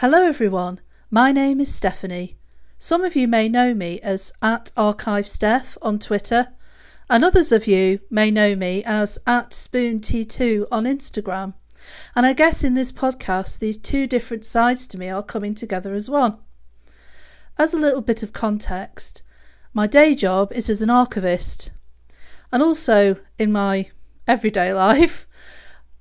Hello, everyone. My name is Stephanie. Some of you may know me as at ArchiveSteph on Twitter, and others of you may know me as at SpoonT2 on Instagram. And I guess in this podcast, these two different sides to me are coming together as one. As a little bit of context, my day job is as an archivist, and also in my everyday life,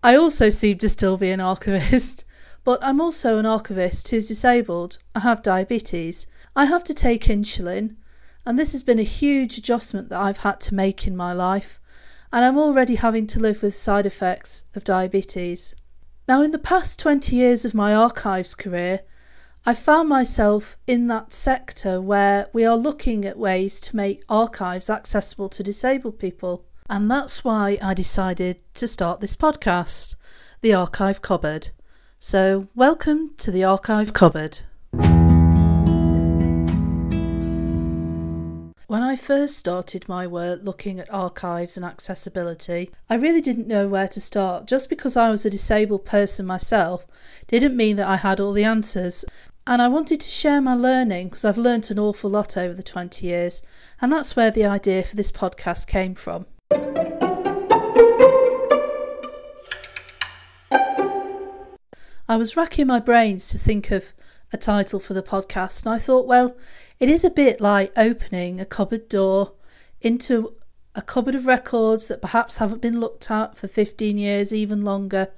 I also seem to still be an archivist. But I'm also an archivist who's disabled. I have diabetes. I have to take insulin, and this has been a huge adjustment that I've had to make in my life, and I'm already having to live with side effects of diabetes. Now, in the past 20 years of my archives career, I found myself in that sector where we are looking at ways to make archives accessible to disabled people. And that's why I decided to start this podcast, The Archive Cupboard. So, welcome to the Archive Cupboard. When I first started my work looking at archives and accessibility, I really didn't know where to start. Just because I was a disabled person myself didn't mean that I had all the answers. And I wanted to share my learning because I've learnt an awful lot over the 20 years, and that's where the idea for this podcast came from. I was racking my brains to think of a title for the podcast, and I thought, well, it is a bit like opening a cupboard door into a cupboard of records that perhaps haven't been looked at for 15 years, even longer,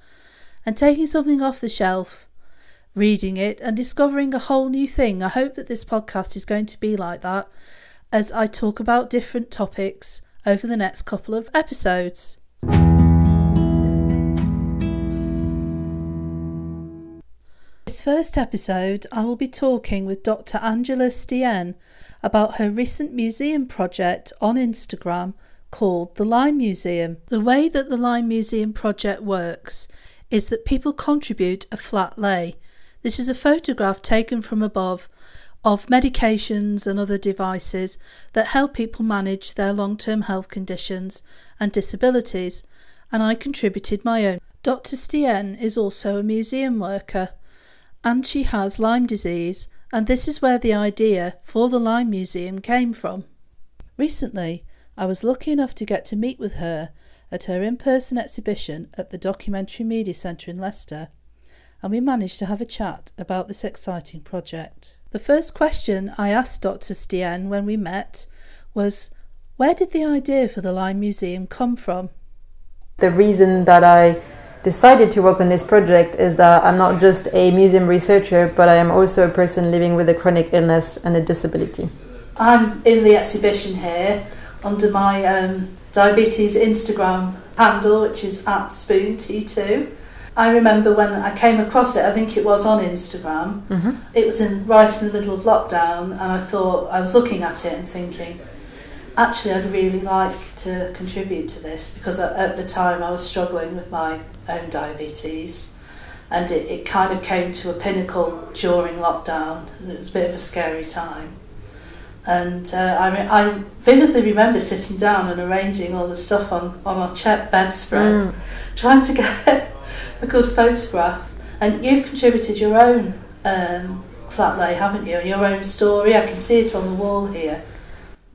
and taking something off the shelf, reading it, and discovering a whole new thing. I hope that this podcast is going to be like that as I talk about different topics over the next couple of episodes. This first episode, I will be talking with Dr. Angela Stienne about her recent museum project on Instagram called the Lyme Museum. The way that the Lyme Museum project works is that people contribute a flat lay. This is a photograph taken from above of medications and other devices that help people manage their long term health conditions and disabilities, and I contributed my own. Dr. Stienne is also a museum worker and she has Lyme disease, and this is where the idea for the Lyme Museum came from. Recently, I was lucky enough to get to meet with her at her in person exhibition at the Documentary Media Centre in Leicester, and we managed to have a chat about this exciting project. The first question I asked Dr. Stienne when we met was Where did the idea for the Lyme Museum come from? The reason that I decided to work on this project is that I'm not just a museum researcher, but I am also a person living with a chronic illness and a disability. I'm in the exhibition here under my um, diabetes Instagram handle, which is at SpoonT2. I remember when I came across it, I think it was on Instagram. Mm-hmm. It was in right in the middle of lockdown, and I thought I was looking at it and thinking, actually, I'd really like to contribute to this because at the time I was struggling with my own diabetes, and it, it kind of came to a pinnacle during lockdown. It was a bit of a scary time. And uh, I, I vividly remember sitting down and arranging all the stuff on, on our check bedspread, mm. trying to get a good photograph. And you've contributed your own um, flat lay, haven't you? And your own story. I can see it on the wall here.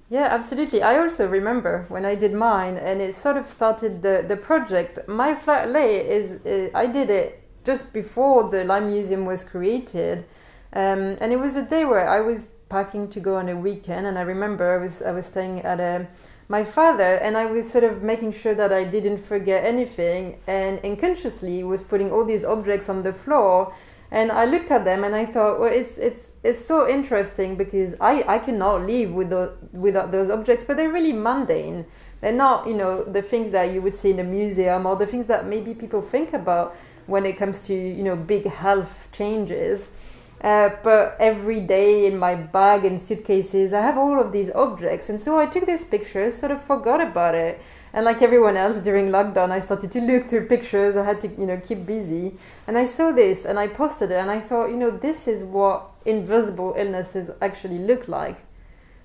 Yeah, absolutely. I also remember when I did mine, and it sort of started the, the project. My flat lay is I did it just before the Lyme Museum was created, um, and it was a day where I was packing to go on a weekend, and I remember I was I was staying at a um, my father, and I was sort of making sure that I didn't forget anything, and unconsciously was putting all these objects on the floor and I looked at them and I thought, well, it's it's it's so interesting because I I cannot live with without those objects, but they're really mundane. They're not, you know, the things that you would see in a museum or the things that maybe people think about when it comes to, you know, big health changes. Uh, but every day in my bag and suitcases, I have all of these objects, and so I took this picture, sort of forgot about it, and like everyone else during lockdown, I started to look through pictures. I had to, you know, keep busy. And I saw this and I posted it and I thought, you know, this is what invisible illnesses actually look like.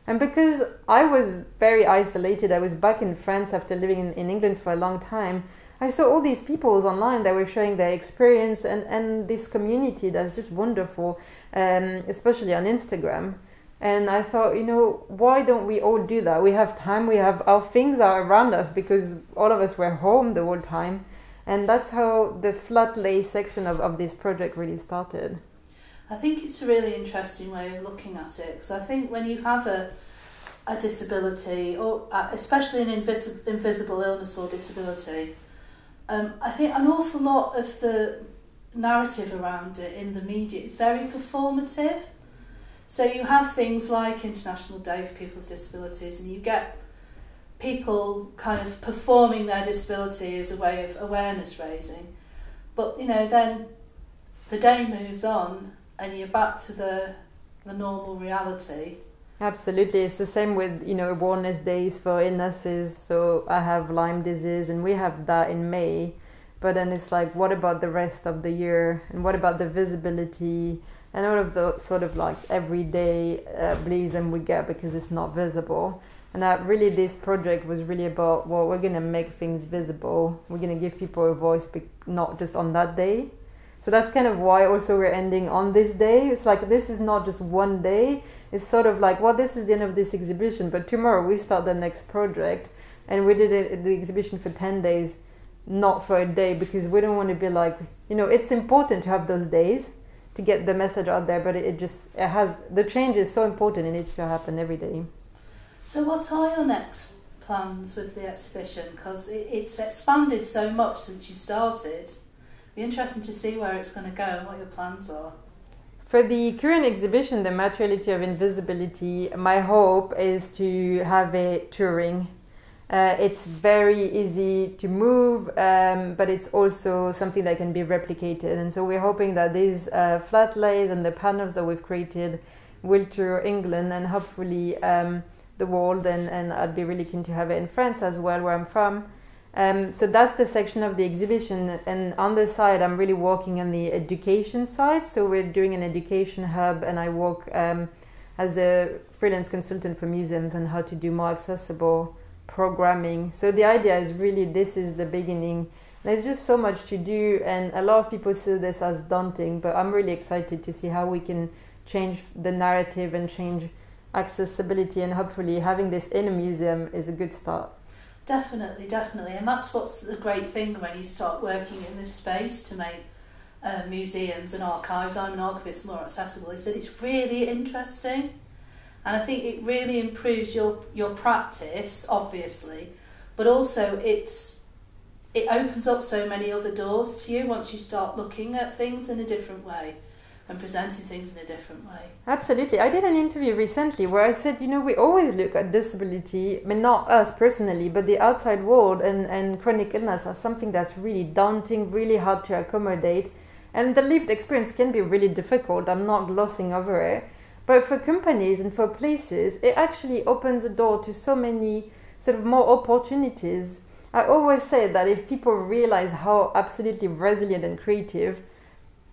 And because I was very isolated, I was back in France after living in, in England for a long time. I saw all these people online that were sharing their experience and, and this community that's just wonderful, um, especially on Instagram. And I thought, you know, why don't we all do that? We have time, we have our things are around us because all of us were home the whole time. And that's how the flat lay section of, of this project really started. I think it's a really interesting way of looking at it because I think when you have a a disability or uh, especially an invis- invisible illness or disability, um, I think an awful lot of the narrative around it in the media is very performative. So you have things like International Day for People with Disabilities, and you get people kind of performing their disability as a way of awareness raising. But you know, then the day moves on, and you're back to the the normal reality. Absolutely, it's the same with you know awareness days for illnesses. So I have Lyme disease, and we have that in May. But then it's like, what about the rest of the year, and what about the visibility, and all of the sort of like everyday uh, we get because it's not visible. And that really, this project was really about well, we're gonna make things visible. We're gonna give people a voice, not just on that day. So that's kind of why also we're ending on this day. It's like this is not just one day it's sort of like, well, this is the end of this exhibition, but tomorrow we start the next project, and we did it, the exhibition for ten days, not for a day, because we don't want to be like, you know, it's important to have those days to get the message out there, but it, it just it has the change is so important; it needs to happen every day. So, what are your next plans with the exhibition? Because it, it's expanded so much since you started. It'd be interesting to see where it's going to go and what your plans are. For the current exhibition, The Materiality of Invisibility, my hope is to have it touring. Uh, it's very easy to move, um, but it's also something that can be replicated. And so we're hoping that these uh, flat lays and the panels that we've created will tour England and hopefully um, the world. And, and I'd be really keen to have it in France as well, where I'm from. Um, so that's the section of the exhibition, and on the side, I'm really working on the education side. So we're doing an education hub, and I work um, as a freelance consultant for museums on how to do more accessible programming. So the idea is really this is the beginning. There's just so much to do, and a lot of people see this as daunting, but I'm really excited to see how we can change the narrative and change accessibility, and hopefully having this in a museum is a good start. Definitely, definitely. And that's what's the great thing when you start working in this space to make uh, museums and archives, I'm an archivist, more accessible, is that it's really interesting. And I think it really improves your, your practice, obviously, but also it's it opens up so many other doors to you once you start looking at things in a different way and presenting things in a different way. Absolutely. I did an interview recently where I said, you know, we always look at disability, I mean, not us personally, but the outside world and, and chronic illness as something that's really daunting, really hard to accommodate. And the lived experience can be really difficult. I'm not glossing over it. But for companies and for places, it actually opens a door to so many sort of more opportunities. I always say that if people realize how absolutely resilient and creative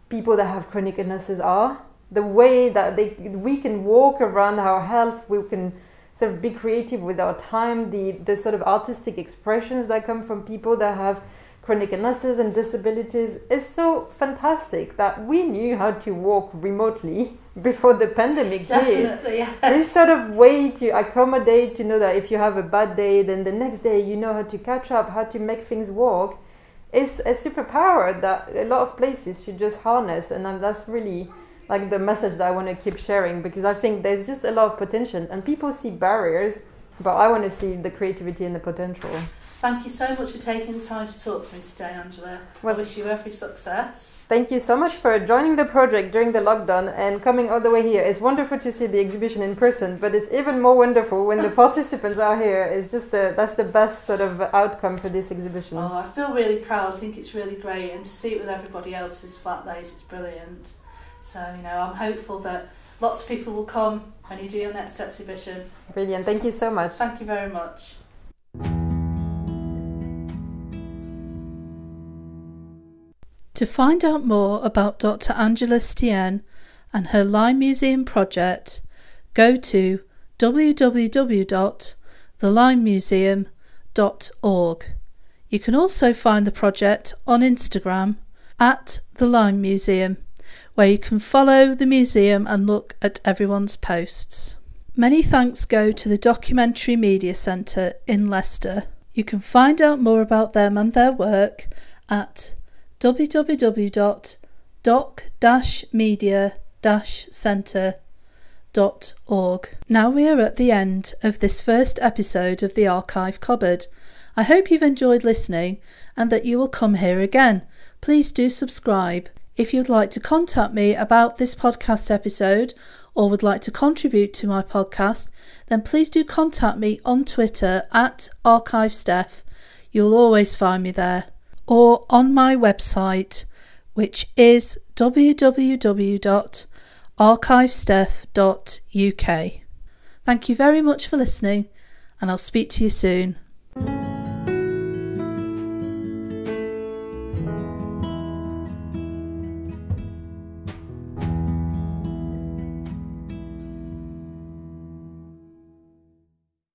people that have chronic illnesses are. The way that they we can walk around our health, we can sort of be creative with our time, the, the sort of artistic expressions that come from people that have chronic illnesses and disabilities is so fantastic that we knew how to walk remotely before the pandemic Definitely, Yes. This sort of way to accommodate to know that if you have a bad day, then the next day you know how to catch up, how to make things work is a superpower that a lot of places should just harness and that's really like the message that I want to keep sharing because I think there's just a lot of potential and people see barriers but I want to see the creativity and the potential. Thank you so much for taking the time to talk to me today, Angela. Well, I wish you every success. Thank you so much for joining the project during the lockdown and coming all the way here. It's wonderful to see the exhibition in person, but it's even more wonderful when the participants are here. It's just the, that's the best sort of outcome for this exhibition. Oh, I feel really proud. I think it's really great, and to see it with everybody else's flat lays, it's brilliant. So you know, I'm hopeful that lots of people will come when you do your next exhibition. Brilliant. Thank you so much. Thank you very much. To find out more about Dr. Angela Stienne and her Lyme Museum project, go to www.thelymemuseum.org. You can also find the project on Instagram at the Lyme Museum, where you can follow the museum and look at everyone's posts. Many thanks go to the Documentary Media Centre in Leicester. You can find out more about them and their work at www.doc-media-centre.org. Now we are at the end of this first episode of the Archive Cupboard. I hope you've enjoyed listening and that you will come here again. Please do subscribe. If you'd like to contact me about this podcast episode or would like to contribute to my podcast, then please do contact me on Twitter at ArchiveSteph. You'll always find me there. Or on my website, which is www.archivesteph.uk. Thank you very much for listening, and I'll speak to you soon.